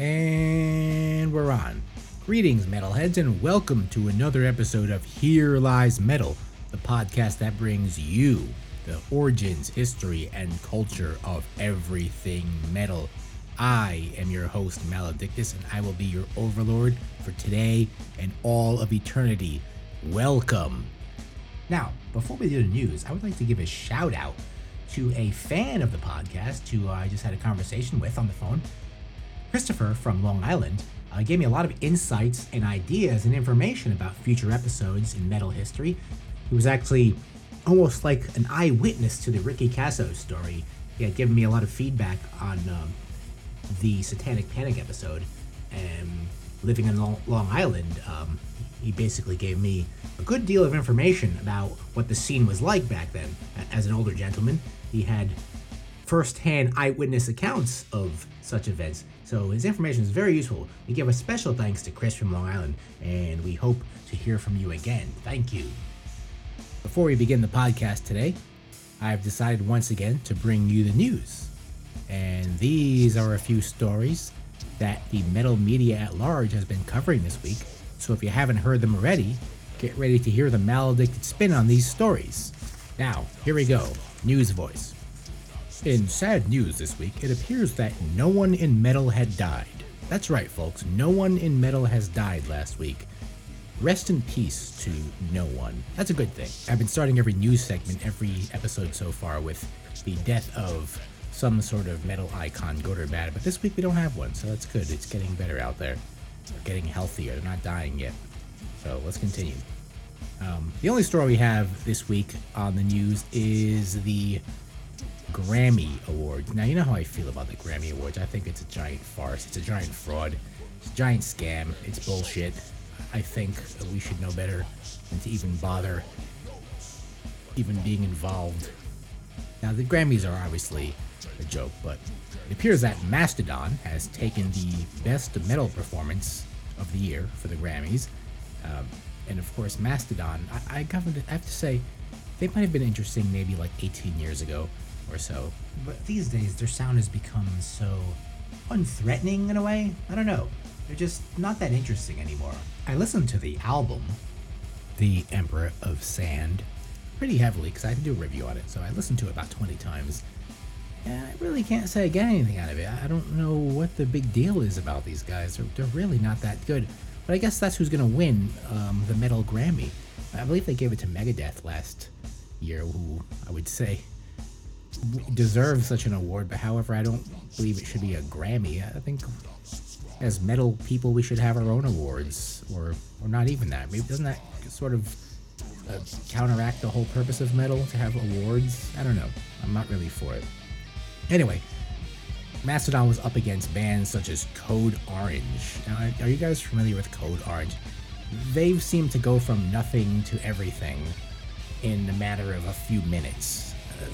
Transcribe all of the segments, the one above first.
And we're on. Greetings, metalheads, and welcome to another episode of Here Lies Metal, the podcast that brings you the origins, history, and culture of everything metal. I am your host, Maledictus, and I will be your overlord for today and all of eternity. Welcome. Now, before we do the news, I would like to give a shout out to a fan of the podcast who I just had a conversation with on the phone. Christopher from Long Island uh, gave me a lot of insights and ideas and information about future episodes in metal history. He was actually almost like an eyewitness to the Ricky Kasso story. He had given me a lot of feedback on um, the Satanic Panic episode. And living in Long Island, um, he basically gave me a good deal of information about what the scene was like back then. As an older gentleman, he had first-hand eyewitness accounts of such events so his information is very useful. We give a special thanks to Chris from Long Island, and we hope to hear from you again. Thank you. Before we begin the podcast today, I've decided once again to bring you the news. And these are a few stories that the metal media at large has been covering this week. So if you haven't heard them already, get ready to hear the maledicted spin on these stories. Now, here we go. News voice. In sad news this week, it appears that no one in metal had died. That's right, folks, no one in metal has died last week. Rest in peace to no one. That's a good thing. I've been starting every news segment, every episode so far, with the death of some sort of metal icon, good or bad, but this week we don't have one, so that's good. It's getting better out there. They're getting healthier, they're not dying yet. So let's continue. Um, the only story we have this week on the news is the Grammy Awards. Now, you know how I feel about the Grammy Awards. I think it's a giant farce. It's a giant fraud. It's a giant scam. It's bullshit. I think we should know better than to even bother even being involved. Now, the Grammys are obviously a joke, but it appears that Mastodon has taken the best metal performance of the year for the Grammys. Um, and of course, Mastodon, I, I, I have to say, they might have been interesting maybe like 18 years ago or so. But these days, their sound has become so unthreatening in a way. I don't know. They're just not that interesting anymore. I listened to the album, The Emperor of Sand, pretty heavily because I had to do a review on it. So I listened to it about 20 times. And I really can't say I got anything out of it. I don't know what the big deal is about these guys. They're, they're really not that good. But I guess that's who's going to win um, the Metal Grammy. I believe they gave it to Megadeth last year, who I would say deserve such an award, but however, I don't believe it should be a Grammy. I think as metal people, we should have our own awards, or or not even that. Maybe doesn't that sort of uh, counteract the whole purpose of metal to have awards? I don't know. I'm not really for it. Anyway, Mastodon was up against bands such as Code Orange. Now, are you guys familiar with Code Orange? They've seemed to go from nothing to everything in a matter of a few minutes. Uh,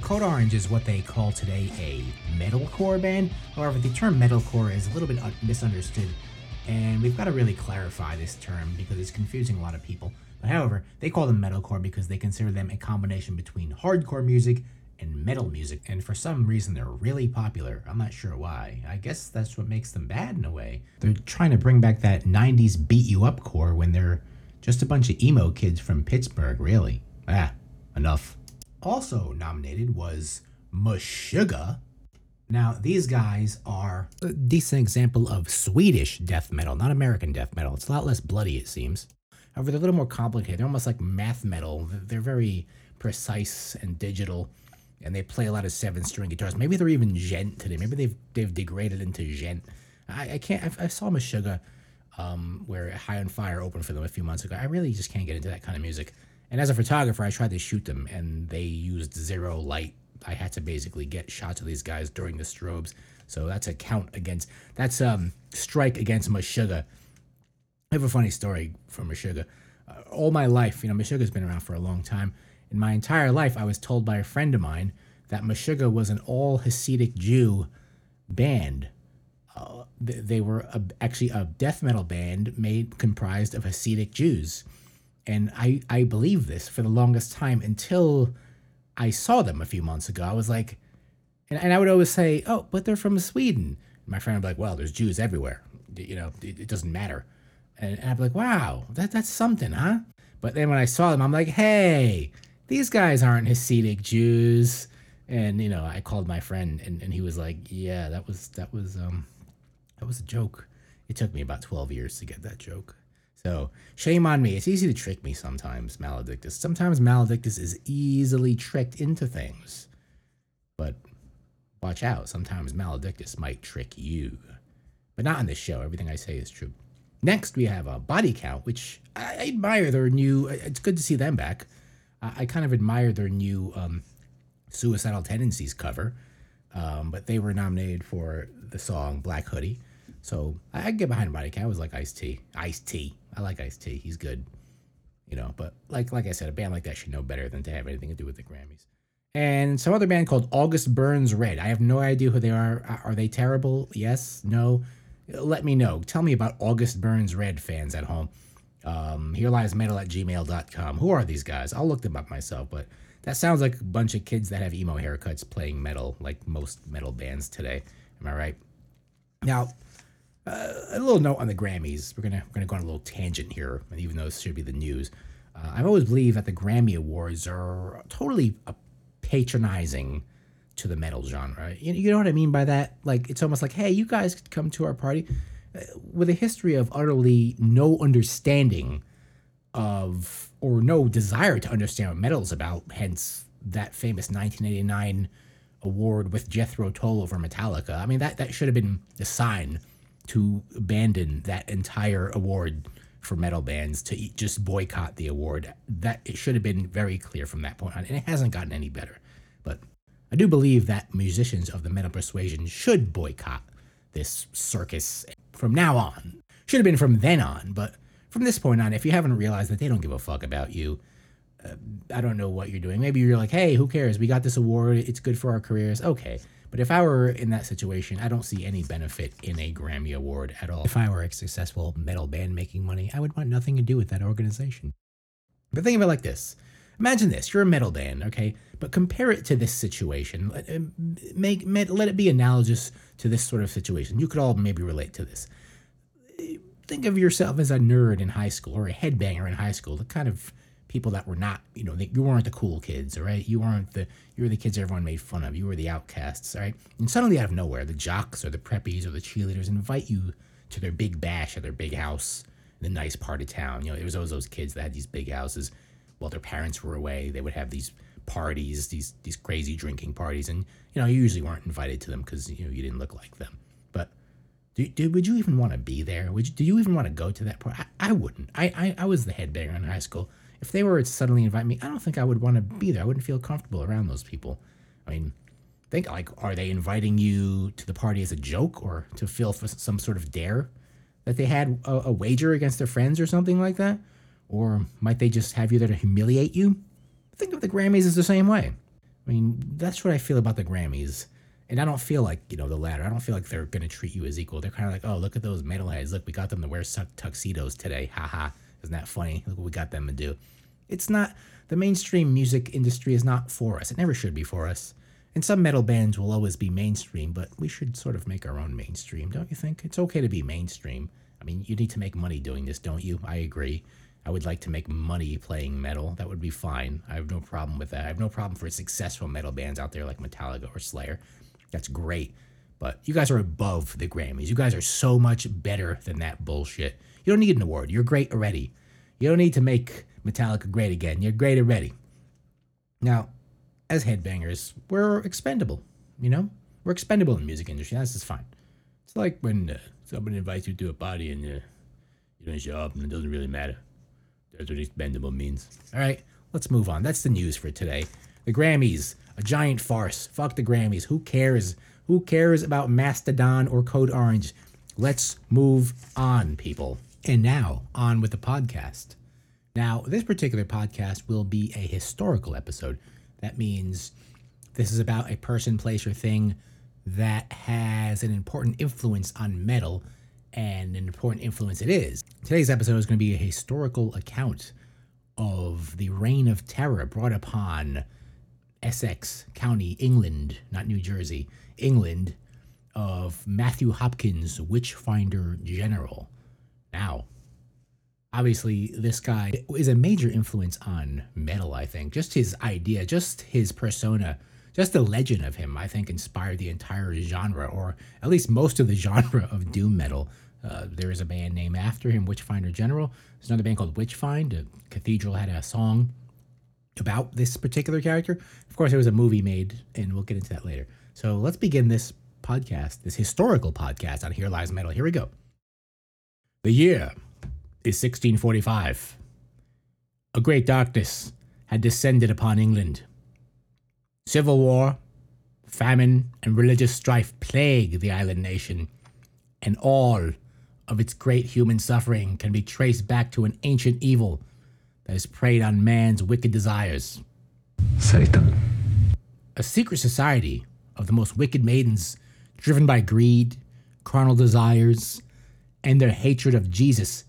Code Orange is what they call today a metalcore band. However, the term metalcore is a little bit misunderstood, and we've got to really clarify this term because it's confusing a lot of people. But however, they call them metalcore because they consider them a combination between hardcore music and metal music, and for some reason they're really popular. I'm not sure why. I guess that's what makes them bad in a way. They're trying to bring back that 90s beat you up core when they're just a bunch of emo kids from Pittsburgh, really. Ah, enough also nominated was Meshuggah. Now, these guys are a decent example of Swedish death metal, not American death metal. It's a lot less bloody, it seems. However, they're a little more complicated. They're almost like math metal. They're very precise and digital, and they play a lot of seven-string guitars. Maybe they're even djent today. Maybe they've they've degraded into djent. I, I can't. I, I saw Meshuggah, um, where High on Fire opened for them a few months ago. I really just can't get into that kind of music. And as a photographer, I tried to shoot them, and they used zero light. I had to basically get shots of these guys during the strobes. So that's a count against. That's um strike against Meshuggah. I have a funny story from Meshuggah. Uh, all my life, you know, Meshuggah's been around for a long time. In my entire life, I was told by a friend of mine that Meshuggah was an all Hasidic Jew band. Uh, they, they were a, actually a death metal band made comprised of Hasidic Jews and I I believed this for the longest time until I saw them a few months ago. I was like, and, and I would always say, oh, but they're from Sweden. My friend would be like, well, there's Jews everywhere. You know, it, it doesn't matter. And, and I'd be like, wow, that, that's something, huh? But then when I saw them, I'm like, hey, these guys aren't Hasidic Jews. And, you know, I called my friend and, and he was like, yeah, that was, that was, um, that was a joke. It took me about 12 years to get that joke. So shame on me. It's easy to trick me sometimes, Maledictus. Sometimes Maledictus is easily tricked into things. But watch out. Sometimes Maledictus might trick you. But not on this show. Everything I say is true. Next, we have a body count, which I admire their new. It's good to see them back. I kind of admire their new um, Suicidal Tendencies cover. Um, but they were nominated for the song Black Hoodie. So I, I get behind Body Count. I was like Ice T. Ice T. I like Ice T. He's good. You know, but like like I said, a band like that should know better than to have anything to do with the Grammys. And some other band called August Burns Red. I have no idea who they are. Are they terrible? Yes? No? Let me know. Tell me about August Burns Red fans at home. Um, here lies metal at gmail.com. Who are these guys? I'll look them up myself, but that sounds like a bunch of kids that have emo haircuts playing metal, like most metal bands today. Am I right? Now, uh, a little note on the Grammys. We're gonna we're gonna go on a little tangent here, even though this should be the news. Uh, I've always believed that the Grammy Awards are totally patronizing to the metal genre. You, you know what I mean by that? Like it's almost like, hey, you guys could come to our party uh, with a history of utterly no understanding of or no desire to understand what metal's about. Hence that famous 1989 award with Jethro Tull over Metallica. I mean that that should have been the sign to abandon that entire award for metal bands to just boycott the award. That it should have been very clear from that point on, and it hasn't gotten any better. But I do believe that musicians of the metal persuasion should boycott this circus from now on. Should have been from then on, but from this point on, if you haven't realized that they don't give a fuck about you, uh, I don't know what you're doing. Maybe you're like, hey, who cares? We got this award. It's good for our careers. Okay. But if I were in that situation, I don't see any benefit in a Grammy Award at all. If I were a successful metal band making money, I would want nothing to do with that organization. But think of it like this. Imagine this: you're a metal band, okay? But compare it to this situation. Uh, make let it be analogous to this sort of situation. You could all maybe relate to this. Think of yourself as a nerd in high school or a headbanger in high school, the kind of people that were not, you know, they, you weren't the cool kids, all right? You weren't the, you were the kids everyone made fun of. You were the outcasts, all right? And suddenly out of nowhere, the jocks or the preppies or the cheerleaders invite you to their big bash at their big house in a nice part of town. You know, it was always those kids that had these big houses while their parents were away. They would have these parties, these these crazy drinking parties, and you know, you usually weren't invited to them because you know you didn't look like them. But do, do, would you even want to be there? Would you, do you even want to go to that party? I, I wouldn't. I, I I was the headbanger in high school if they were to suddenly invite me, I don't think I would want to be there. I wouldn't feel comfortable around those people. I mean, think like, are they inviting you to the party as a joke or to fill for some sort of dare that they had a, a wager against their friends or something like that? Or might they just have you there to humiliate you? Think of the Grammys as the same way. I mean, that's what I feel about the Grammys. And I don't feel like, you know, the latter. I don't feel like they're going to treat you as equal. They're kind of like, oh, look at those metalheads. Look, we got them to wear tuxedos today. Ha ha. Isn't that funny? Look what we got them to do. It's not, the mainstream music industry is not for us. It never should be for us. And some metal bands will always be mainstream, but we should sort of make our own mainstream, don't you think? It's okay to be mainstream. I mean, you need to make money doing this, don't you? I agree. I would like to make money playing metal. That would be fine. I have no problem with that. I have no problem for successful metal bands out there like Metallica or Slayer. That's great. But you guys are above the Grammys. You guys are so much better than that bullshit. You don't need an award. You're great already. You don't need to make Metallica great again. You're great already. Now, as headbangers, we're expendable. You know, we're expendable in the music industry. That's just fine. It's like when uh, somebody invites you to a party and uh, you don't show up, and it doesn't really matter. That's what expendable means. All right, let's move on. That's the news for today. The Grammys, a giant farce. Fuck the Grammys. Who cares? Who cares about Mastodon or Code Orange? Let's move on, people. And now, on with the podcast. Now, this particular podcast will be a historical episode. That means this is about a person, place, or thing that has an important influence on metal and an important influence it is. Today's episode is going to be a historical account of the reign of terror brought upon Essex County, England, not New Jersey, England, of Matthew Hopkins, Witchfinder General. Now, obviously, this guy is a major influence on metal, I think. Just his idea, just his persona, just the legend of him, I think, inspired the entire genre, or at least most of the genre of doom metal. Uh, there is a band named after him, Witchfinder General. There's another band called Witchfynde. Cathedral had a song about this particular character. Of course, there was a movie made, and we'll get into that later. So let's begin this podcast, this historical podcast on Here Lies Metal. Here we go. The year is 1645. A great darkness had descended upon England. Civil war, famine, and religious strife plague the island nation, and all of its great human suffering can be traced back to an ancient evil that has preyed on man's wicked desires. Satan. A secret society of the most wicked maidens, driven by greed, carnal desires, and their hatred of Jesus,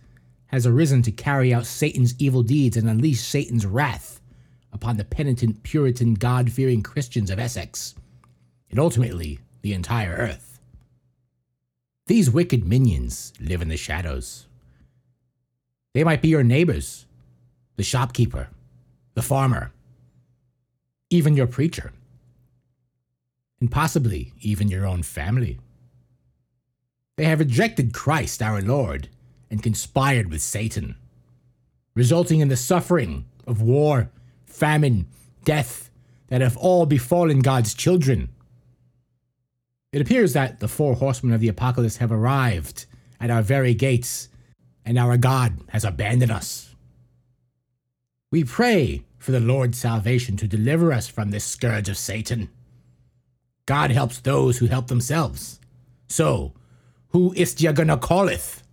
has arisen to carry out Satan's evil deeds and unleash Satan's wrath upon the penitent, Puritan, God fearing Christians of Essex, and ultimately the entire earth. These wicked minions live in the shadows. They might be your neighbors, the shopkeeper, the farmer, even your preacher, and possibly even your own family. They have rejected Christ our Lord and conspired with Satan, resulting in the suffering of war, famine, death that have all befallen God's children. It appears that the four horsemen of the apocalypse have arrived at our very gates, and our God has abandoned us. We pray for the Lord's salvation to deliver us from this scourge of Satan. God helps those who help themselves. So, who is ya gonna calleth?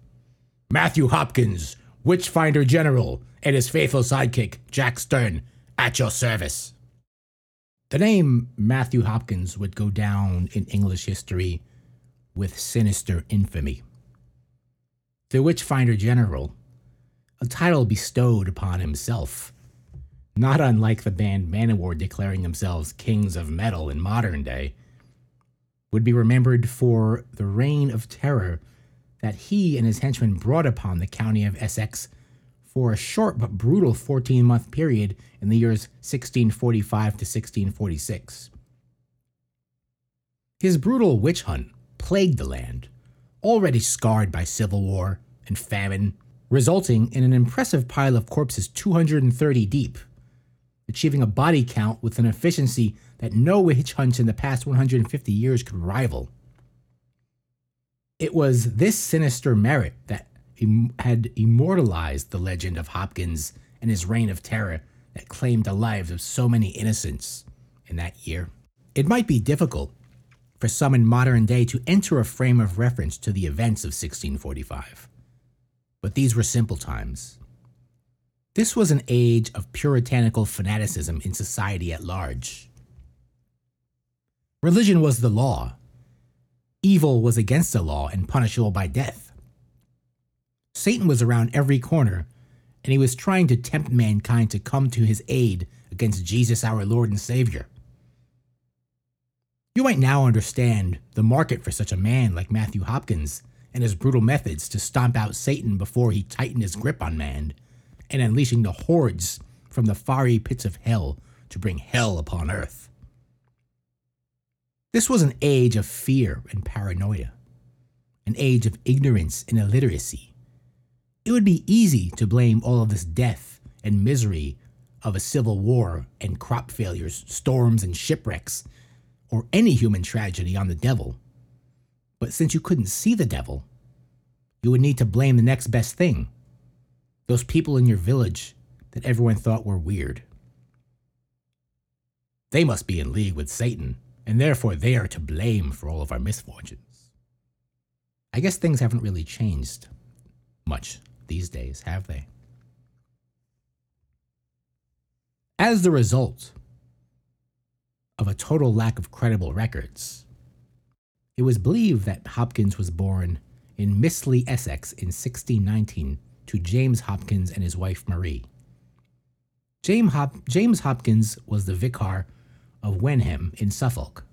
Matthew Hopkins, Witchfinder General, and his faithful sidekick, Jack Stearne, at your service. The name Matthew Hopkins would go down in English history with sinister infamy. The Witchfinder General, a title bestowed upon himself, not unlike the band Manowar declaring themselves kings of metal in modern day, would be remembered for the reign of terror that he and his henchmen brought upon the county of Essex for a short but brutal 14 month period in the years 1645 to 1646. His brutal witch hunt plagued the land, already scarred by civil war and famine, resulting in an impressive pile of corpses 230 deep, achieving a body count with an efficiency that no witch hunts in the past 150 years could rival. It was this sinister merit that had immortalized the legend of Hopkins and his reign of terror that claimed the lives of so many innocents in that year. It might be difficult for some in modern day to enter a frame of reference to the events of 1645, but these were simple times. This was an age of puritanical fanaticism in society at large. Religion was the law. Evil was against the law and punishable by death. Satan was around every corner, and he was trying to tempt mankind to come to his aid against Jesus, our Lord and Savior. You might now understand the market for such a man like Matthew Hopkins and his brutal methods to stomp out Satan before he tightened his grip on man and unleashing the hordes from the fiery pits of hell to bring hell upon earth. This was an age of fear and paranoia, an age of ignorance and illiteracy. It would be easy to blame all of this death and misery of a civil war and crop failures, storms and shipwrecks, or any human tragedy on the devil. But since you couldn't see the devil, you would need to blame the next best thing those people in your village that everyone thought were weird. They must be in league with Satan, and therefore they are to blame for all of our misfortunes. I guess things haven't really changed much these days, have they? As the result of a total lack of credible records, it was believed that Hopkins was born in Mistley, Essex in 1619 to James Hopkins and his wife Marie. James, Hop- James Hopkins was the vicar of Wenham in Suffolk.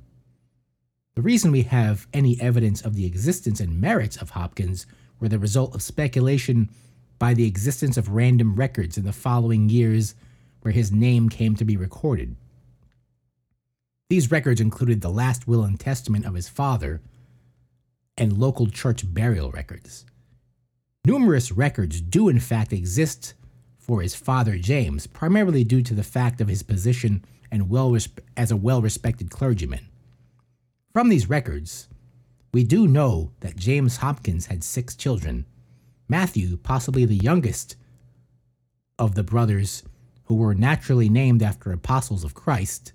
The reason we have any evidence of the existence and merits of Hopkins were the result of speculation by the existence of random records in the following years where his name came to be recorded. These records included the last will and testament of his father and local church burial records. Numerous records do, in fact, exist for his father James, primarily due to the fact of his position and well as a well respected clergyman. From these records, we do know that James Hopkins had six children. Matthew, possibly the youngest of the brothers who were naturally named after apostles of Christ.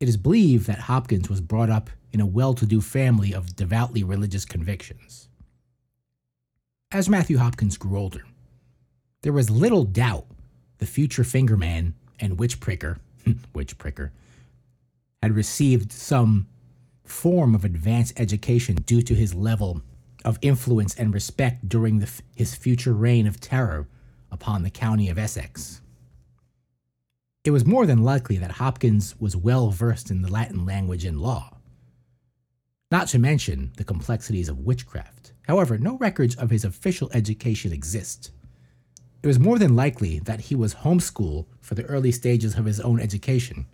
It is believed that Hopkins was brought up in a well to do family of devoutly religious convictions. As Matthew Hopkins grew older, there was little doubt the future fingerman and witch pricker, witch pricker, had received some form of advanced education due to his level of influence and respect during the, his future reign of terror upon the county of Essex. It was more than likely that Hopkins was well versed in the Latin language and law, not to mention the complexities of witchcraft. However, no records of his official education exist. It was more than likely that he was homeschooled for the early stages of his own education.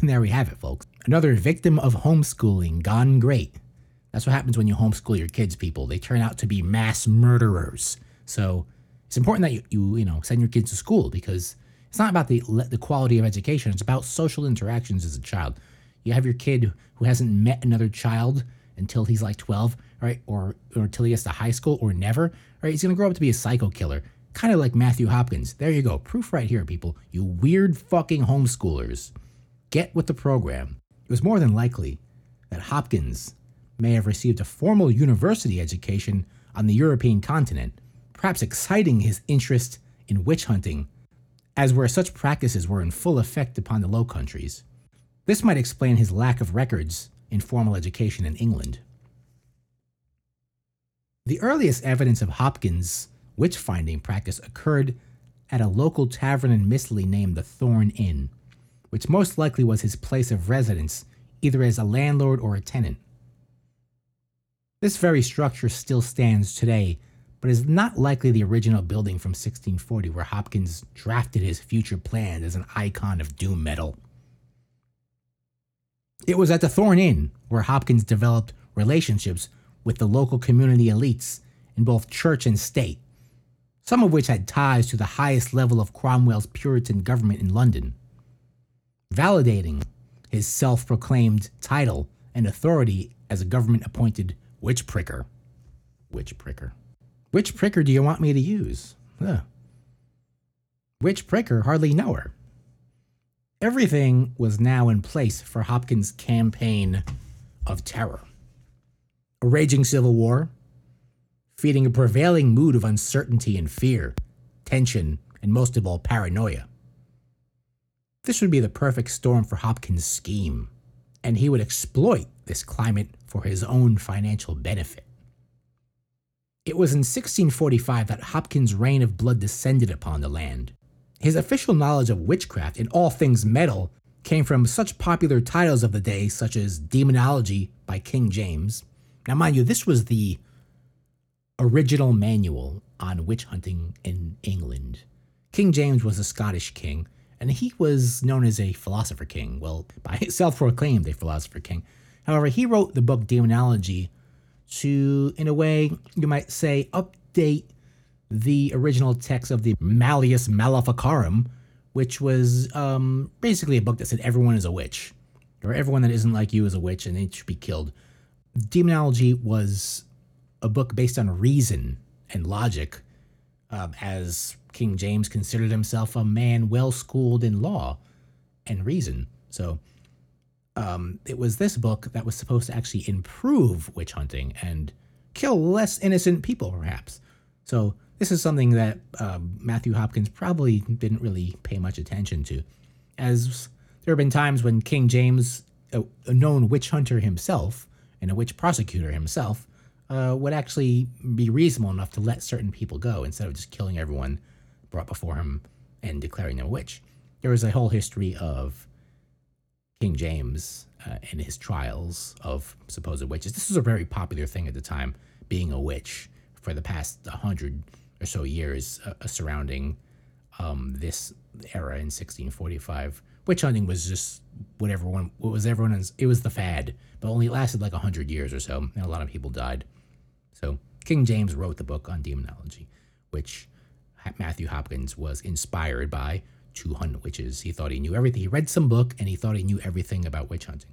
And there we have it, folks. Another victim of homeschooling gone great. That's what happens when you homeschool your kids, people. They turn out to be mass murderers. So it's important that you, you, you know, send your kids to school because it's not about the, the quality of education. It's about social interactions as a child. You have your kid who hasn't met another child until he's like 12, right? Or, or until he gets to high school or never, right? He's going to grow up to be a psycho killer. Kind of like Matthew Hopkins. There you go. Proof right here, people. You weird fucking homeschoolers. Get with the program. It was more than likely that Hopkins may have received a formal university education on the European continent, perhaps exciting his interest in witch hunting, as where such practices were in full effect upon the Low Countries. This might explain his lack of records in formal education in England. The earliest evidence of Hopkins' witch finding practice occurred at a local tavern in Mistley named the Thorn Inn, which most likely was his place of residence either as a landlord or a tenant. This very structure still stands today, but is not likely the original building from 1640 where Hopkins drafted his future plans as an icon of doom metal. It was at the Thorn Inn where Hopkins developed relationships with the local community elites in both church and state, some of which had ties to the highest level of Cromwell's Puritan government in London. Validating his self proclaimed title and authority as a government appointed witch pricker. Witch pricker. Which pricker do you want me to use? Huh. Which pricker hardly know her. Everything was now in place for Hopkins' campaign of terror. A raging civil war, feeding a prevailing mood of uncertainty and fear, tension, and most of all, paranoia. This would be the perfect storm for Hopkins' scheme, and he would exploit this climate for his own financial benefit. It was in 1645 that Hopkins' reign of blood descended upon the land. His official knowledge of witchcraft and all things metal came from such popular titles of the day, such as Demonology by King James. Now, mind you, this was the original manual on witch hunting in England. King James was a Scottish king, and he was known as a philosopher king. Well, by self proclaimed a philosopher king. However, he wrote the book Demonology to, in a way, you might say, update the original text of the Malleus Maleficarum, which was um, basically a book that said everyone is a witch, or everyone that isn't like you is a witch and they should be killed. Demonology was a book based on reason and logic, um, as King James considered himself a man well schooled in law and reason. So um, it was this book that was supposed to actually improve witch hunting and kill less innocent people, perhaps. So this is something that um, Matthew Hopkins probably didn't really pay much attention to, as there have been times when King James, a, a known witch hunter himself and a witch prosecutor himself, uh, would actually be reasonable enough to let certain people go instead of just killing everyone brought before him and declaring them a witch. There was a whole history of King James uh, in his trials of supposed witches. This was a very popular thing at the time, being a witch for the past 100 or so years uh, uh, surrounding um, this era in 1645. Witch hunting was just what everyone, what was everyone's, it was the fad, but only lasted like 100 years or so, and a lot of people died. So King James wrote the book on demonology, which Matthew Hopkins was inspired by to hunt witches. He thought he knew everything. He read some book and he thought he knew everything about witch hunting.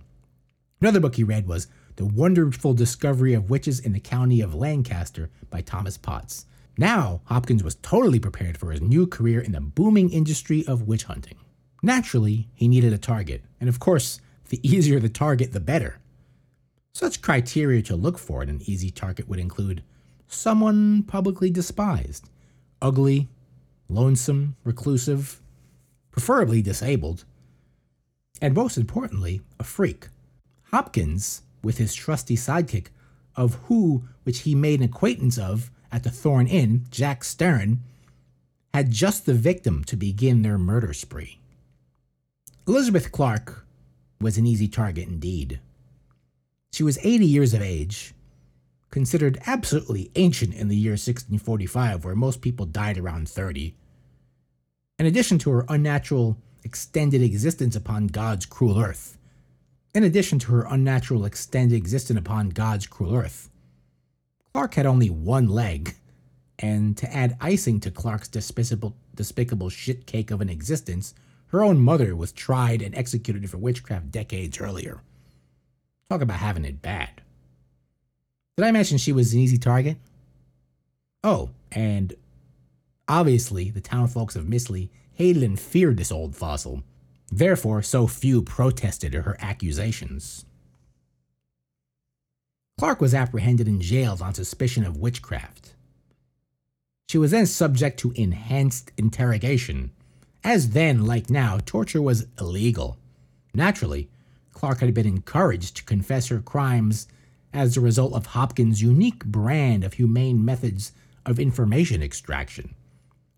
Another book he read was The Wonderful Discovery of Witches in the County of Lancaster by Thomas Potts. Now, Hopkins was totally prepared for his new career in the booming industry of witch hunting. Naturally, he needed a target, and of course, the easier the target, the better. Such criteria to look for in an easy target would include someone publicly despised, ugly, lonesome, reclusive, preferably disabled, and most importantly, a freak. Hopkins, with his trusty sidekick, of who which he made an acquaintance of at the Thorn Inn, Jack Stearne, had just the victim to begin their murder spree. Elizabeth Clark was an easy target indeed. She was 80 years of age, considered absolutely ancient in the year 1645, where most people died around 30, in addition to her unnatural extended existence upon God's cruel earth. In addition to her unnatural extended existence upon God's cruel earth, Clark had only one leg, and to add icing to Clark's despicable, despicable shit cake of an existence, her own mother was tried and executed for witchcraft decades earlier. Talk about having it bad. Did I mention she was an easy target? Oh, and Obviously, the townfolks of Mistley hated and feared this old fossil. Therefore, so few protested her accusations. Clark was apprehended and jailed on suspicion of witchcraft. She was then subject to enhanced interrogation. As then, like now, torture was illegal. Naturally, Clark had been encouraged to confess her crimes as a result of Hopkins' unique brand of humane methods of information extraction.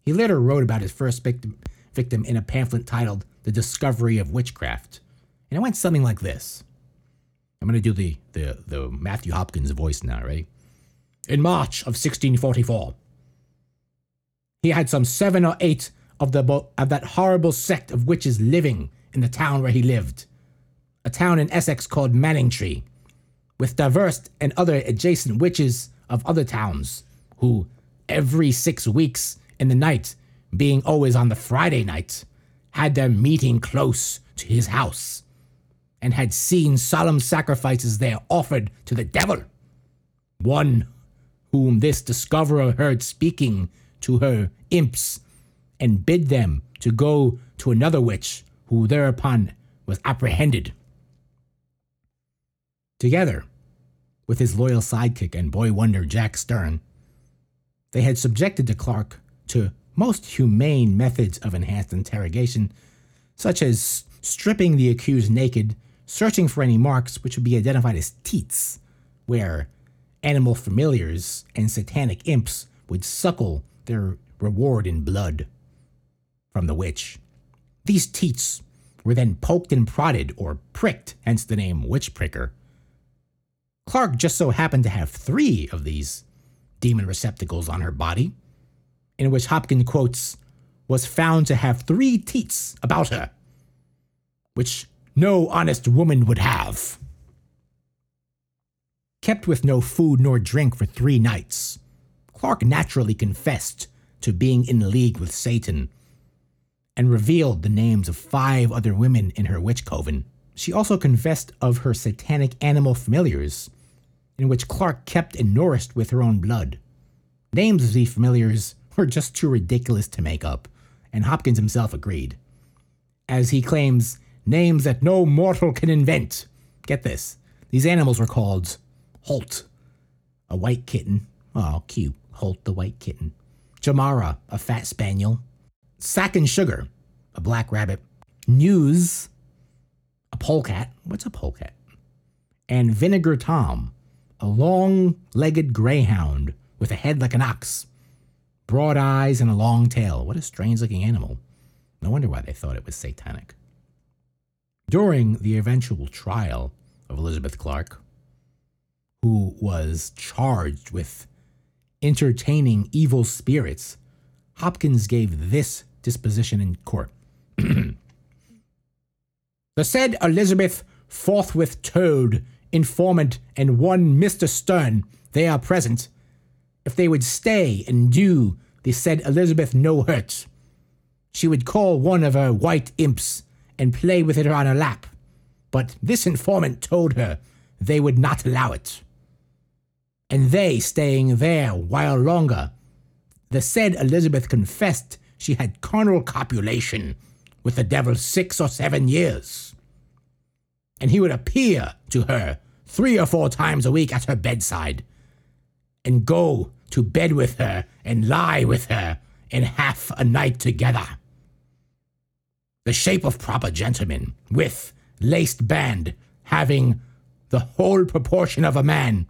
He later wrote about his first victim, victim in a pamphlet titled The Discovery of Witchcraft. And it went something like this. I'm going to do the, the, the Matthew Hopkins voice now, right? In March of 1644, he had some seven or eight of, the, of that horrible sect of witches living in the town where he lived, a town in Essex called Manningtree, with diverse and other adjacent witches of other towns, who every six weeks in the night, being always on the Friday night, had their meeting close to his house, and had seen solemn sacrifices there offered to the devil. One whom this discoverer heard speaking to her imps, and bid them to go to another witch, who thereupon was apprehended. Together, with his loyal sidekick and boy wonder Jack Stearne, they had subjected to Clark to most humane methods of enhanced interrogation, such as stripping the accused naked, searching for any marks which would be identified as teats, where animal familiars and satanic imps would suckle their reward in blood from the witch. These teats were then poked and prodded or pricked, hence the name witch pricker. Clark just so happened to have three of these demon receptacles on her body, in which Hopkins quotes, was found to have three teats about her, which no honest woman would have. Kept with no food nor drink for three nights, Clark naturally confessed to being in league with Satan and revealed the names of five other women in her witch coven. She also confessed of her satanic animal familiars, in which Clark kept and nourished with her own blood. Names of these familiars were just too ridiculous to make up, and Hopkins himself agreed. As he claims, names that no mortal can invent. Get this these animals were called Holt, a white kitten. Oh, cute. Holt the white kitten. Jamara, a fat spaniel. Sack and Sugar, a black rabbit. News, a polecat. What's a polecat? And Vinegar Tom, a long legged greyhound with a head like an ox broad eyes, and a long tail. What a strange looking animal. No wonder why they thought it was satanic. During the eventual trial of Elizabeth Clark, who was charged with entertaining evil spirits, Hopkins gave this disposition in court. the said Elizabeth forthwith told informant and one Mr. Stearne they are present if they would stay and do the said Elizabeth no hurt. She would call one of her white imps and play with it on her lap, but this informant told her they would not allow it. And they staying there while longer, the said Elizabeth confessed she had carnal copulation with the devil six or seven years. And he would appear to her three or four times a week at her bedside and go to bed with her and lie with her in half a night together. The shape of proper gentlemen, with laced band, having the whole proportion of a man,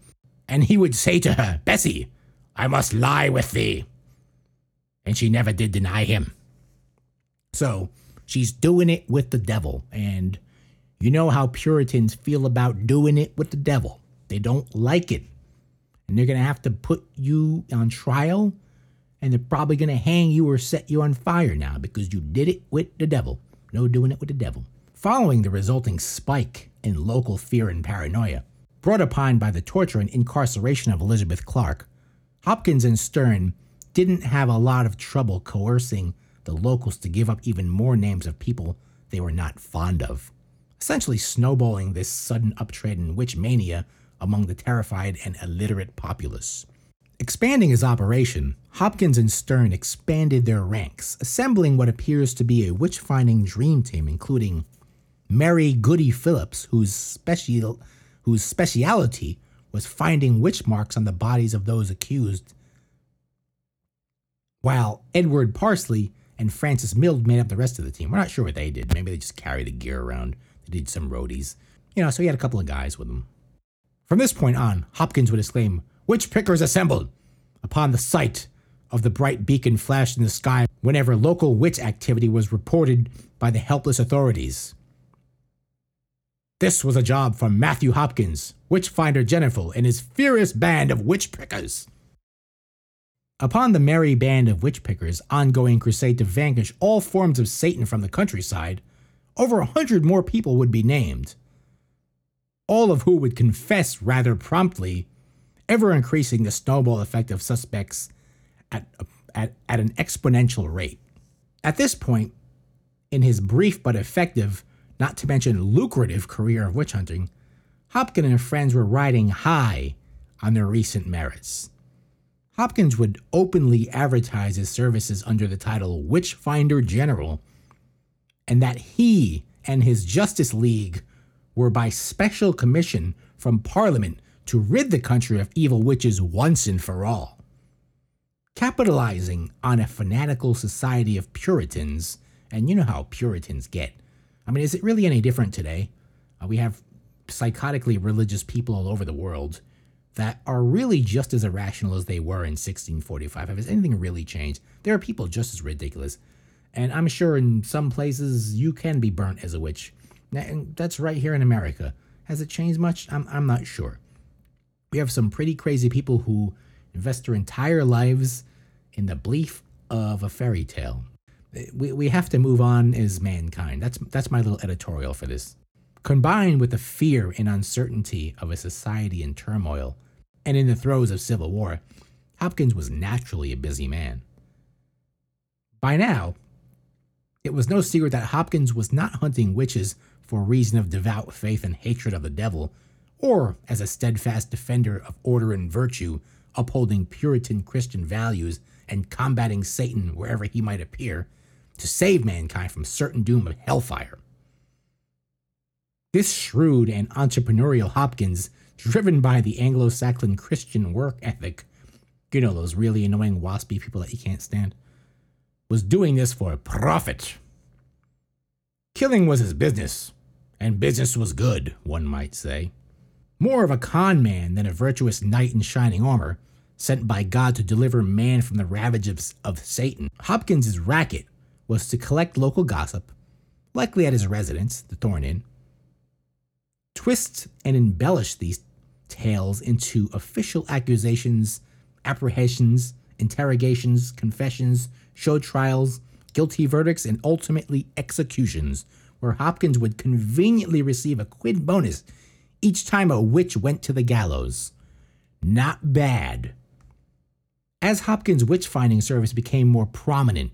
and he would say to her, Bessie, I must lie with thee. And she never did deny him. So she's doing it with the devil, and you know how Puritans feel about doing it with the devil. They don't like it and they're going to have to put you on trial and they're probably going to hang you or set you on fire now because you did it with the devil. No doing it with the devil. Following the resulting spike in local fear and paranoia, brought upon by the torture and incarceration of Elizabeth Clark, Hopkins and Stearne didn't have a lot of trouble coercing the locals to give up even more names of people they were not fond of, essentially snowballing this sudden uptrend in witch mania among the terrified and illiterate populace. Expanding his operation, Hopkins and Stearne expanded their ranks, assembling what appears to be a witch finding dream team, including Mary Goody Phillips, whose, special, whose speciality was finding witch marks on the bodies of those accused, while Edward Parsley and Francis Mild made up the rest of the team. We're not sure what they did. Maybe they just carried the gear around. They did some roadies. You know, so he had a couple of guys with him. From this point on, Hopkins would exclaim, Witch pickers assembled! upon the sight of the bright beacon flashed in the sky whenever local witch activity was reported by the helpless authorities. This was a job for Matthew Hopkins, witch-finder General, and his furious band of witch pickers. Upon the merry band of witch pickers' ongoing crusade to vanquish all forms of Satan from the countryside, over a hundred more people would be named all of who would confess rather promptly, ever increasing the snowball effect of suspects at, at, at an exponential rate. At this point, in his brief but effective, not to mention lucrative career of witch hunting, Hopkins and friends were riding high on their recent merits. Hopkins would openly advertise his services under the title Witch Finder General, and that he and his Justice League were by special commission from Parliament to rid the country of evil witches once and for all. Capitalizing on a fanatical society of Puritans, and you know how Puritans get. I mean, is it really any different today? Uh, we have psychotically religious people all over the world that are really just as irrational as they were in 1645. Has anything really changed? There are people just as ridiculous. And I'm sure in some places you can be burnt as a witch. And that's right here in America. Has it changed much? I'm, I'm not sure. We have some pretty crazy people who invest their entire lives in the belief of a fairy tale. We, we have to move on as mankind. That's, that's my little editorial for this. Combined with the fear and uncertainty of a society in turmoil and in the throes of civil war, Hopkins was naturally a busy man. By now, it was no secret that Hopkins was not hunting witches for reason of devout faith and hatred of the devil, or as a steadfast defender of order and virtue, upholding Puritan Christian values and combating Satan wherever he might appear, to save mankind from certain doom of hellfire. This shrewd and entrepreneurial Hopkins, driven by the Anglo Saxon Christian work ethic, you know, those really annoying waspy people that you can't stand, was doing this for a profit. Killing was his business, and business was good, one might say. More of a con man than a virtuous knight in shining armor, sent by God to deliver man from the ravages of Satan. Hopkins's racket was to collect local gossip, likely at his residence, the Thorn Inn, twist and embellish these tales into official accusations, apprehensions, interrogations, confessions, show trials, guilty verdicts, and ultimately executions, where Hopkins would conveniently receive a quid bonus each time a witch went to the gallows. Not bad. As Hopkins' witch finding service became more prominent,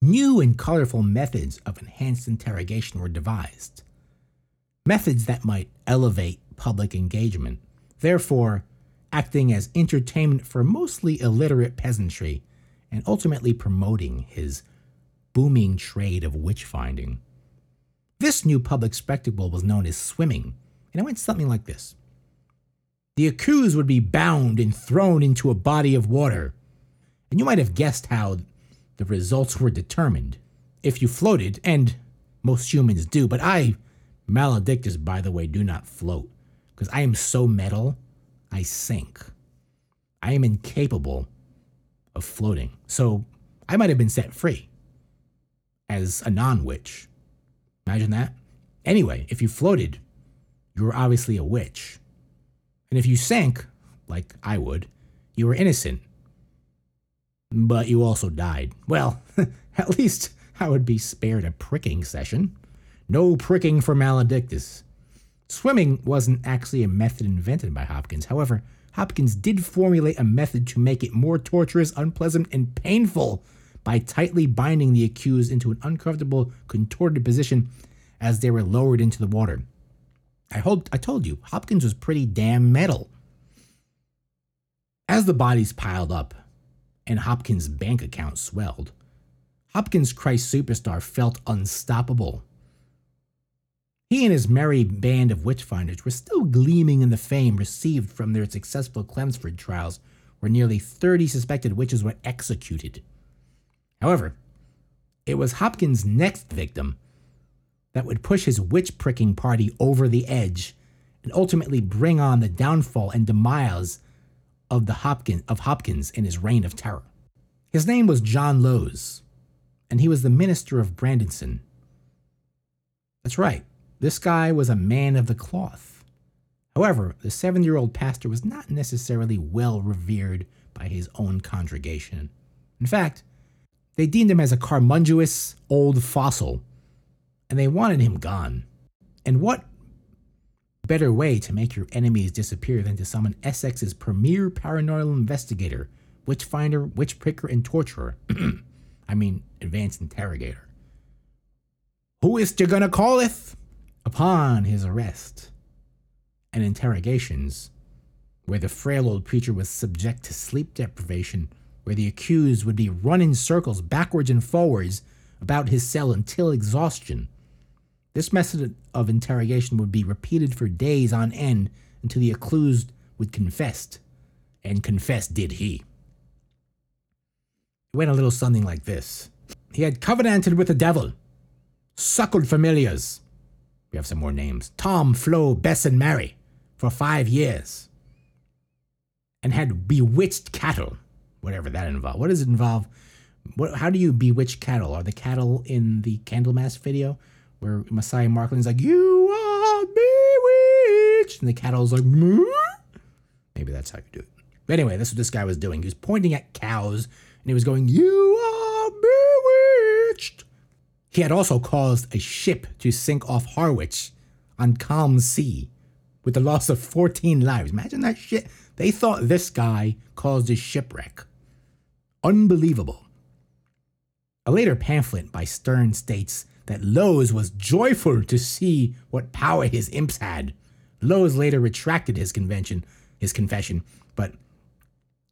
new and colorful methods of enhanced interrogation were devised. Methods that might elevate public engagement, therefore, acting as entertainment for mostly illiterate peasantry and ultimately promoting his booming trade of witch finding. This new public spectacle was known as swimming, and it went something like this The accused would be bound and thrown into a body of water, and you might have guessed how the results were determined. If you floated, and most humans do, but I, Maledictus, by the way, do not float, because I am so metal, I sink. I am incapable of floating, so I might have been set free as a non witch. Imagine that. Anyway, if you floated, you were obviously a witch. And if you sank, like I would, you were innocent. But you also died. Well, at least I would be spared a pricking session. No pricking for Maledictus. Swimming wasn't actually a method invented by Hopkins. However, Hopkins did formulate a method to make it more torturous, unpleasant, and painful by tightly binding the accused into an uncomfortable, contorted position as they were lowered into the water. I hope I told you, Hopkins was pretty damn metal. As the bodies piled up and Hopkins' bank account swelled, Hopkins Christ Superstar felt unstoppable. He and his merry band of witchfinders were still gleaming in the fame received from their successful Chelmsford trials, where nearly 30 suspected witches were executed. However, it was Hopkins' next victim that would push his witch pricking party over the edge and ultimately bring on the downfall and demise of the Hopkins of Hopkins in his reign of terror. His name was John Lowes, and he was the minister of Brandon. That's right, this guy was a man of the cloth. However, the seven year old pastor was not necessarily well revered by his own congregation. In fact, they deemed him as a carmunculous old fossil, and they wanted him gone. And what better way to make your enemies disappear than to summon Essex's premier paranormal investigator, witch finder, witch picker, and torturer? I mean, advanced interrogator. Who is you gonna call calleth? Upon his arrest and interrogations, where the frail old preacher was subject to sleep deprivation where the accused would be run in circles backwards and forwards about his cell until exhaustion. This method of interrogation would be repeated for days on end until the accused would confess, and confess did he. It went a little something like this He had covenanted with the devil, suckled familiars. We have some more names Tom, Flo, Bess, and Mary for five years, and had bewitched cattle whatever that involves. What does it involve? What? How do you bewitch cattle? Are the cattle in the Candlemass video where Messiah Marcolin's like, "You are bewitched," and the cattle's like, Moo? maybe that's how you do it. But anyway, that's what this guy was doing. He was pointing at cows and he was going, "You are bewitched." He had also caused a ship to sink off Harwich on calm sea with the loss of 14 lives. Imagine that shit. They thought this guy caused a shipwreck. Unbelievable. A later pamphlet by Stearne states that Lowes was joyful to see what power his imps had. Lowes later retracted his convention, his confession, but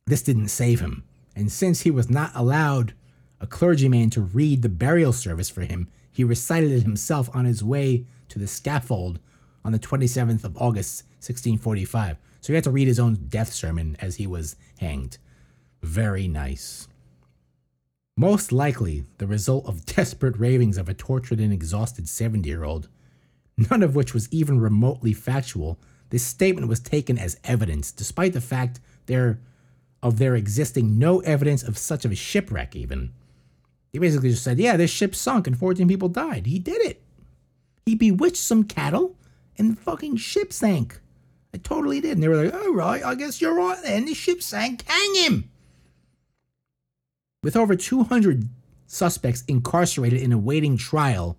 this didn't save him. And since he was not allowed a clergyman to read the burial service for him, he recited it himself on his way to the scaffold on the 27th of August, 1645. So he had to read his own death sermon as he was hanged. Very nice. Most likely the result of desperate ravings of a tortured and exhausted 70 year old, none of which was even remotely factual, this statement was taken as evidence, despite the fact there of there existing no evidence of such of a shipwreck even. He basically just said, Yeah, this ship sunk and 14 people died. He did it. He bewitched some cattle and the fucking ship sank. I totally did. And they were like, All right, I guess you're right then. The ship sank. Hang him. With over 200 suspects incarcerated in awaiting trial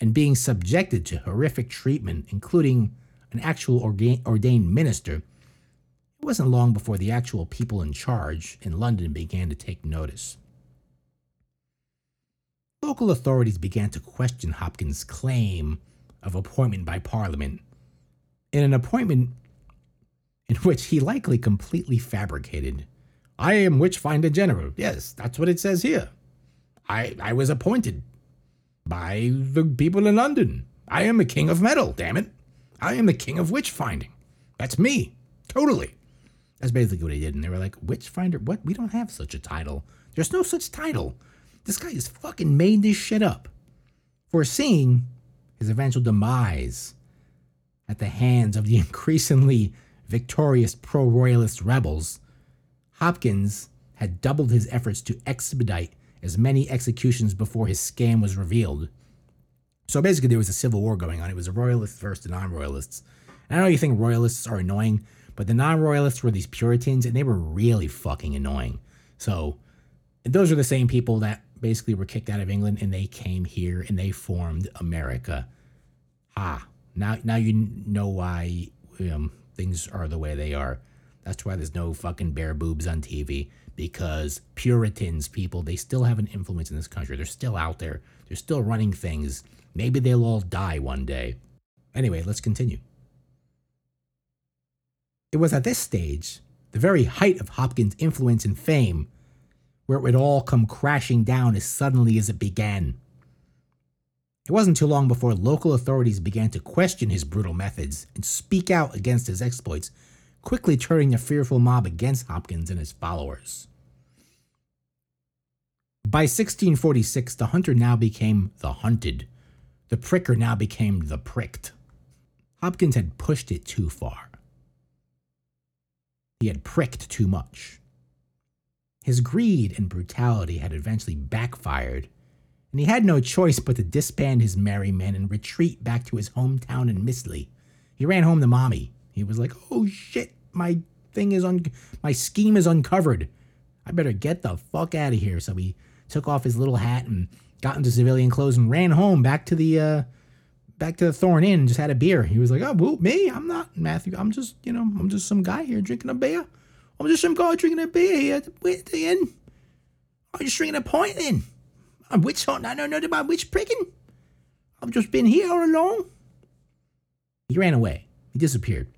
and being subjected to horrific treatment, including an actual ordained minister, it wasn't long before the actual people in charge in London began to take notice. Local authorities began to question Hopkins' claim of appointment by Parliament in an appointment in which he likely completely fabricated. I am Witchfinder General. Yes, that's what it says here. I, I was appointed by the people in London. I am the king of metal, damn it. I am the king of witchfinding. That's me. Totally. That's basically what he did. And they were like, Witchfinder? What? We don't have such a title. There's no such title. This guy has fucking made this shit up. Foreseeing his eventual demise at the hands of the increasingly victorious pro royalist rebels, Hopkins had doubled his efforts to expedite as many executions before his scam was revealed. So basically, there was a civil war going on. It was a royalists versus the non royalists. I know you think royalists are annoying, but the non royalists were these Puritans, and they were really fucking annoying. So those are the same people that basically were kicked out of England and they came here and they formed America. Ah, now now you know why um, things are the way they are. That's why there's no fucking bare boobs on TV because Puritans, people, they still have an influence in this country. They're still out there. They're still running things. Maybe they'll all die one day. Anyway, let's continue. It was at this stage, the very height of Hopkins' influence and fame, where it would all come crashing down as suddenly as it began. It wasn't too long before local authorities began to question his brutal methods and speak out against his exploits quickly turning the fearful mob against Hopkins and his followers. By 1646, the hunter now became the hunted. The pricker now became the pricked. Hopkins had pushed it too far. He had pricked too much. His greed and brutality had eventually backfired, and he had no choice but to disband his merry men and retreat back to his hometown in Mistley. He ran home to Mommy, he was like, "Oh shit, my thing is un, my scheme is uncovered. I better get the fuck out of here." So he took off his little hat and got into civilian clothes and ran home back to the uh, back to the Thorn Inn and just had a beer. He was like, "Oh, well, me? I'm not Matthew. I'm just, you know, I'm just some guy here drinking a beer. I'm just some guy drinking a beer here at the inn. I'm just drinking a pint then. I'm witch hunting. I know about witch pricking. I've just been here all along." He ran away. He disappeared.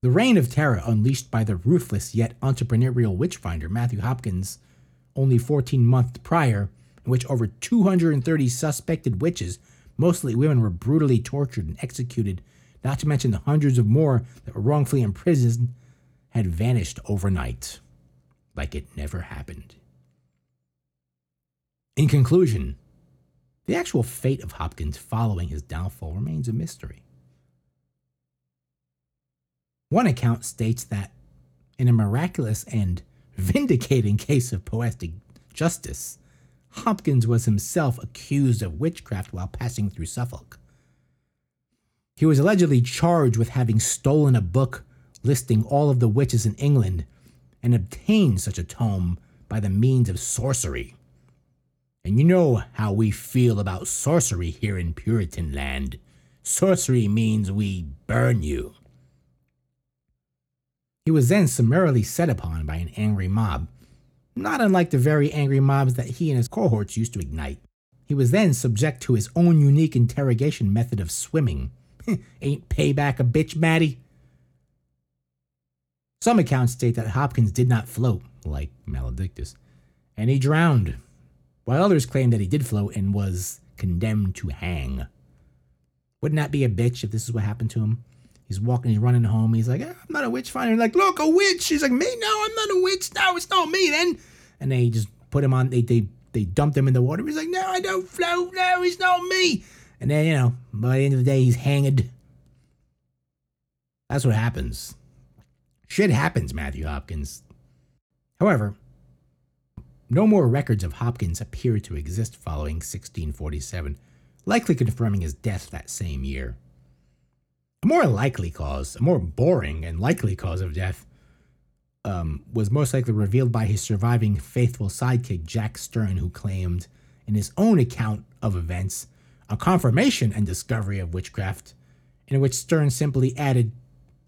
The reign of terror unleashed by the ruthless yet entrepreneurial witchfinder Matthew Hopkins only 14 months prior, in which over 230 suspected witches, mostly women, were brutally tortured and executed, not to mention the hundreds of more that were wrongfully imprisoned, had vanished overnight, like it never happened. In conclusion, the actual fate of Hopkins following his downfall remains a mystery. One account states that in a miraculous and vindicating case of poetic justice, Hopkins was himself accused of witchcraft while passing through Suffolk. He was allegedly charged with having stolen a book listing all of the witches in England and obtained such a tome by the means of sorcery. And you know how we feel about sorcery here in Puritan land. Sorcery means we burn you. He was then summarily set upon by an angry mob, not unlike the very angry mobs that he and his cohorts used to ignite. He was then subject to his own unique interrogation method of swimming. Ain't payback a bitch, Matty? Some accounts state that Hopkins did not float, like Maledictus, and he drowned, while others claim that he did float and was condemned to hang. Wouldn't that be a bitch if this is what happened to him? He's walking, he's running home. He's like, ah, I'm not a witch finder. Like, look, a witch. She's like, me? No, I'm not a witch. No, it's not me then. And they just put him on, they, they, they dumped him in the water. He's like, no, I don't float. No, it's not me. And then, you know, by the end of the day, he's hanged. That's what happens. Shit happens, Matthew Hopkins. However, No more records of Hopkins appear to exist following 1647, likely confirming his death that same year. A more likely cause, a more boring and likely cause of death, um, was most likely revealed by his surviving faithful sidekick Jack Stearne, who claimed, in his own account of events, a confirmation and discovery of witchcraft, in which Stearne simply added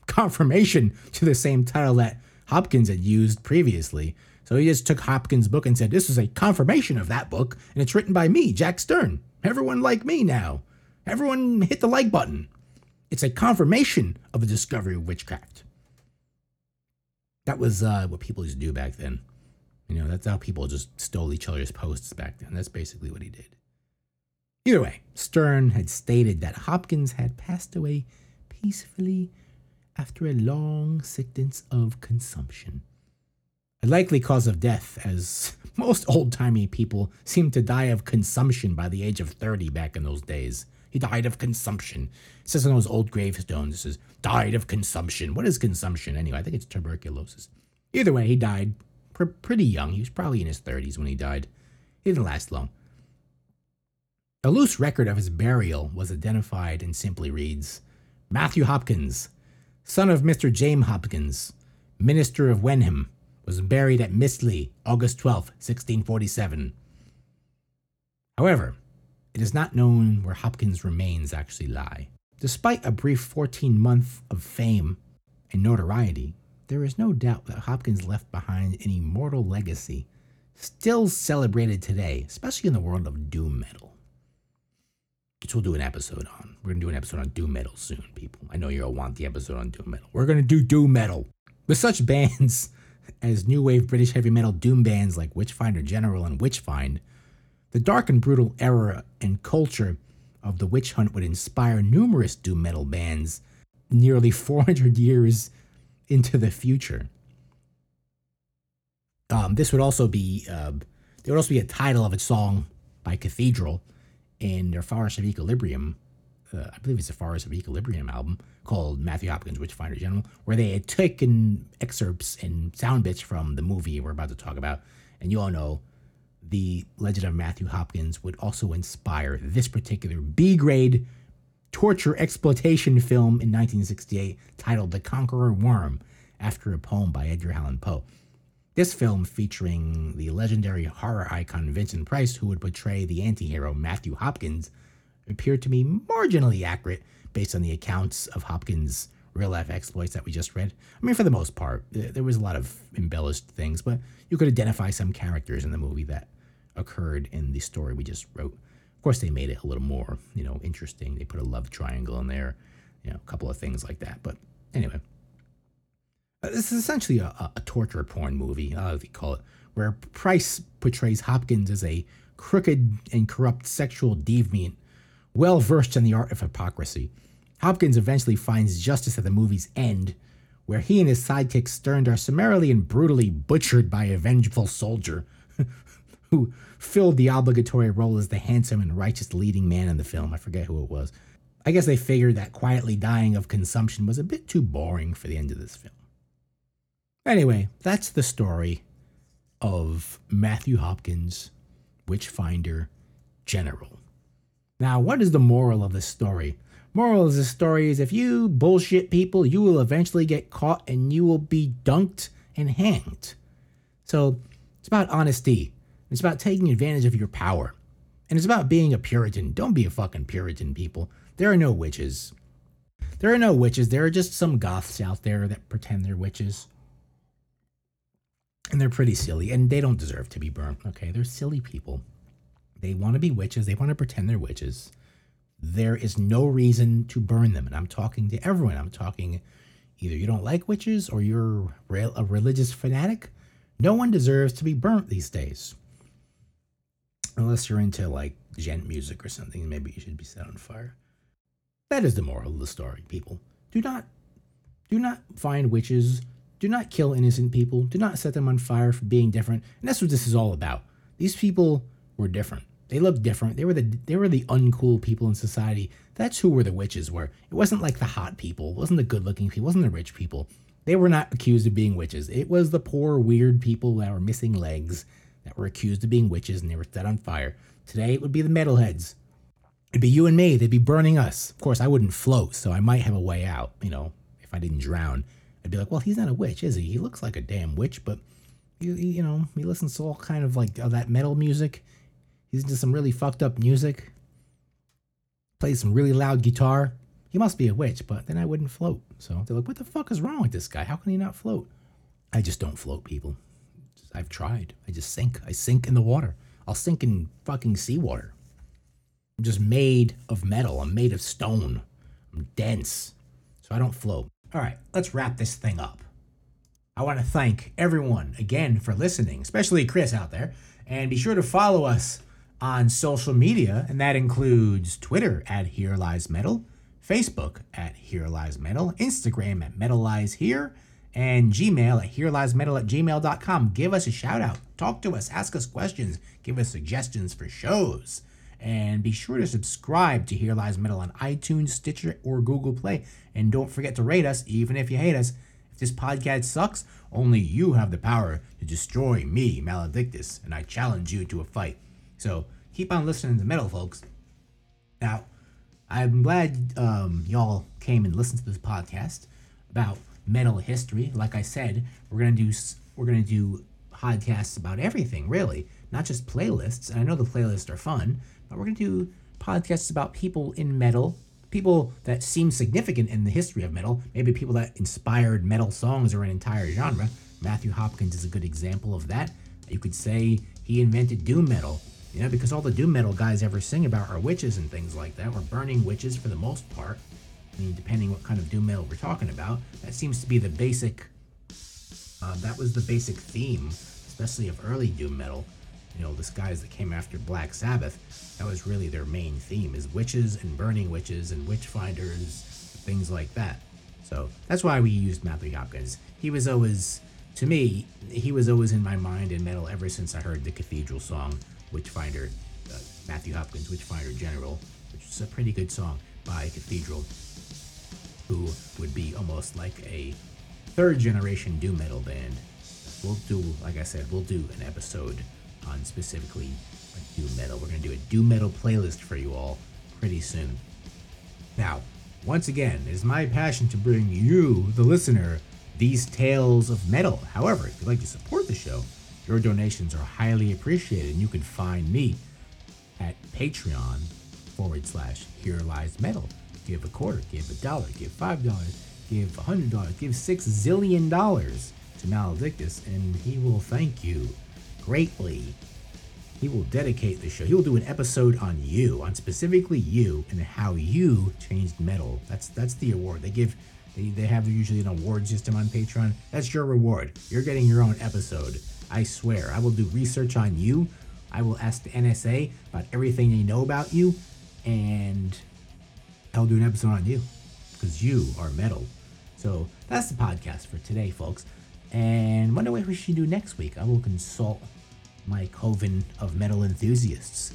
confirmation to the same title that Hopkins had used previously. So he just took Hopkins' book and said, This is a confirmation of that book, and it's written by me, Jack Stearne. Everyone like me now. Everyone hit the like button. It's a confirmation of the discovery of witchcraft. That was uh, what people used to do back then. You know, that's how people just stole each other's posts back then. That's basically what he did. Either way, Stearne had stated that Hopkins had passed away peacefully after a long sickness of consumption. A likely cause of death, as most old timey people seemed to die of consumption by the age of 30 back in those days. He died of consumption. It says on those old gravestones, it says, died of consumption. What is consumption anyway? I think it's tuberculosis. Either way, he died pr- pretty young. He was probably in his 30s when he died. He didn't last long. A loose record of his burial was identified and simply reads Matthew Hopkins, son of Mr. James Hopkins, minister of Wenham, was buried at Mistley, August 12, 1647. However, it is not known where Hopkins' remains actually lie. Despite a brief 14 months of fame and notoriety, there is no doubt that Hopkins left behind an immortal legacy, still celebrated today, especially in the world of doom metal. Which we'll do an episode on. We're gonna do an episode on doom metal soon, people. I know you'll want the episode on doom metal. We're gonna do doom metal. With such bands as new wave British heavy metal doom bands like Witchfinder General and Witchfynde, the dark and brutal era and culture of the witch hunt would inspire numerous doom metal bands nearly 400 years into the future. Um, this would also be uh, there would also be a title of a song by Cathedral in their Forest of Equilibrium. Uh, I believe it's the Forest of Equilibrium album called Matthew Hopkins Witchfinder General, where they had taken excerpts and sound bits from the movie we're about to talk about. And you all know the legend of Matthew Hopkins would also inspire this particular B grade torture exploitation film in 1968 titled The Conqueror Worm, after a poem by Edgar Allan Poe. This film, featuring the legendary horror icon Vincent Price, who would portray the anti hero Matthew Hopkins, appeared to me marginally accurate based on the accounts of Hopkins' real life exploits that we just read. I mean, for the most part, there was a lot of embellished things, but you could identify some characters in the movie that occurred in the story we just wrote. Of course, they made it a little more, you know, interesting. They put a love triangle in there, you know, a couple of things like that. But anyway, this is essentially a, a torture porn movie, uh, you call it, where Price portrays Hopkins as a crooked and corrupt sexual deviant, well versed in the art of hypocrisy. Hopkins eventually finds justice at the movie's end, where he and his sidekick Stearne are summarily and brutally butchered by a vengeful soldier who filled the obligatory role as the handsome and righteous leading man in the film. I forget who it was. I guess they figured that quietly dying of consumption was a bit too boring for the end of this film. Anyway, that's the story of Matthew Hopkins, Witchfinder General. Now, what is the moral of this story? Moral of the story is if you bullshit people, you will eventually get caught and you will be dunked and hanged. So it's about honesty. It's about taking advantage of your power. And it's about being a Puritan. Don't be a fucking Puritan, people. There are no witches. There are no witches. There are just some goths out there that pretend they're witches. And they're pretty silly, and they don't deserve to be burned, okay? They're silly people. They want to be witches. They want to pretend they're witches. There is no reason to burn them. And I'm talking to everyone. I'm talking either you don't like witches or you're a religious fanatic. No one deserves to be burnt these days unless you're into like djent music or something, maybe you should be set on fire. That is the moral of the story, people. Do not do not find witches, do not kill innocent people, do not set them on fire for being different. And that's what this is all about. These people were different. They looked different. They were the they were the uncool people in society. That's who were the witches were. It wasn't like the hot people, it wasn't the good looking people, it wasn't the rich people. They were not accused of being witches. It was the poor, weird people that were missing legs that were accused of being witches and they were set on fire. Today it would be the metalheads. It'd be you and me. They'd be burning us. Of course, I wouldn't float, so I might have a way out. You know, if I didn't drown, I'd be like, well, he's not a witch, is he? He looks like a damn witch, but you, you know, he listens to all kind of like that metal music. He's into some really fucked up music. Plays some really loud guitar. He must be a witch, but then I wouldn't float. So they're like, what the fuck is wrong with this guy? How can he not float? I just don't float, people. I've tried. I just sink. I sink in the water. I'll sink in fucking seawater. I'm just made of metal. I'm made of stone. I'm dense. So I don't float. All right, let's wrap this thing up. I want to thank everyone again for listening, especially Chris out there. And be sure to follow us on social media, and that includes Twitter at Here Lies Metal, Facebook at Here Lies Metal, Instagram at Metal Lies Here, and Gmail at Here Lies Metal at gmail.com. Give us a shout out, talk to us, ask us questions, give us suggestions for shows. And be sure to subscribe to Here Lies Metal on iTunes, Stitcher, or Google Play. And don't forget to rate us, even if you hate us. If this podcast sucks, only you have the power to destroy me, Maledictus, and I challenge you to a fight. So keep on listening to metal, folks. Now, I'm glad um, y'all came and listened to this podcast about metal history. Like I said, we're gonna do we're gonna do podcasts about everything, really, not just playlists. And I know the playlists are fun, but we're gonna do podcasts about people in metal, people that seem significant in the history of metal, maybe people that inspired metal songs or an entire genre. Matthew Hopkins is a good example of that. You could say he invented doom metal, you know, because all the doom metal guys ever sing about are witches and things like that. We're burning witches for the most part. I mean, depending what kind of doom metal we're talking about, that seems to be the basic. Uh, that was the basic theme, especially of early doom metal. You know, the guys that came after Black Sabbath, that was really their main theme: is witches and burning witches and witch finders, things like that. So that's why we used Matthew Hopkins. He was always, to me, he was always in my mind in metal ever since I heard the Cathedral song, Witchfinder, uh, Matthew Hopkins, Witchfinder General, which is a pretty good song by Cathedral who would be almost like a third generation doom metal band. We'll do, like I said, we'll do an episode on specifically like doom metal. We're gonna do a doom metal playlist for you all pretty soon. Now, once again, it is my passion to bring you, the listener, these tales of metal. However, if you'd like to support the show, your donations are highly appreciated, and you can find me at Patreon forward slash Here Lies Metal give a quarter, give a dollar, give five dollars, give a hundred dollars, give six zillion dollars to Maledictus, and he will thank you greatly. He will dedicate the show. He will do an episode on you, on specifically you, and how you changed metal. That's that's the award they give. They, they have usually an award system on Patreon. That's your reward. You're getting your own episode. I swear. I will do research on you. I will ask the NSA about everything they know about you, and I'll do an episode on you because you are metal. So that's the podcast for today, folks. And wonder what we should do next week. I will consult my coven of metal enthusiasts,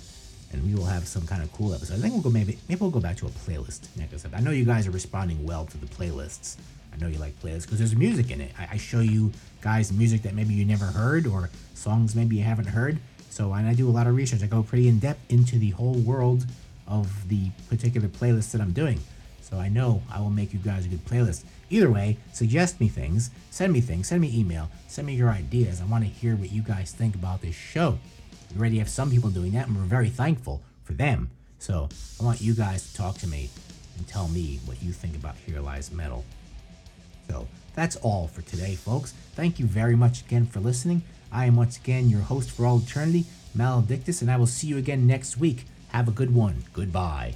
and we will have some kind of cool episode. I think we'll go maybe maybe we'll go back to a playlist next episode. I know you guys are responding well to the playlists. I know you like playlists because there's music in it. I, I, show you guys music that maybe you never heard or songs maybe you haven't heard. So and I do a lot of research. I go pretty in depth into the whole world of the particular playlist that I'm doing. So I know I will make you guys a good playlist. Either way, suggest me things, send me things, send me email, send me your ideas. I want to hear what you guys think about this show. We already have some people doing that, and we're very thankful for them. So I want you guys to talk to me and tell me what you think about Here Lies Metal. So that's all for today, folks. Thank you very much again for listening. I am once again your host for all eternity, Maledictus, and I will see you again next week. Have a good one. Goodbye.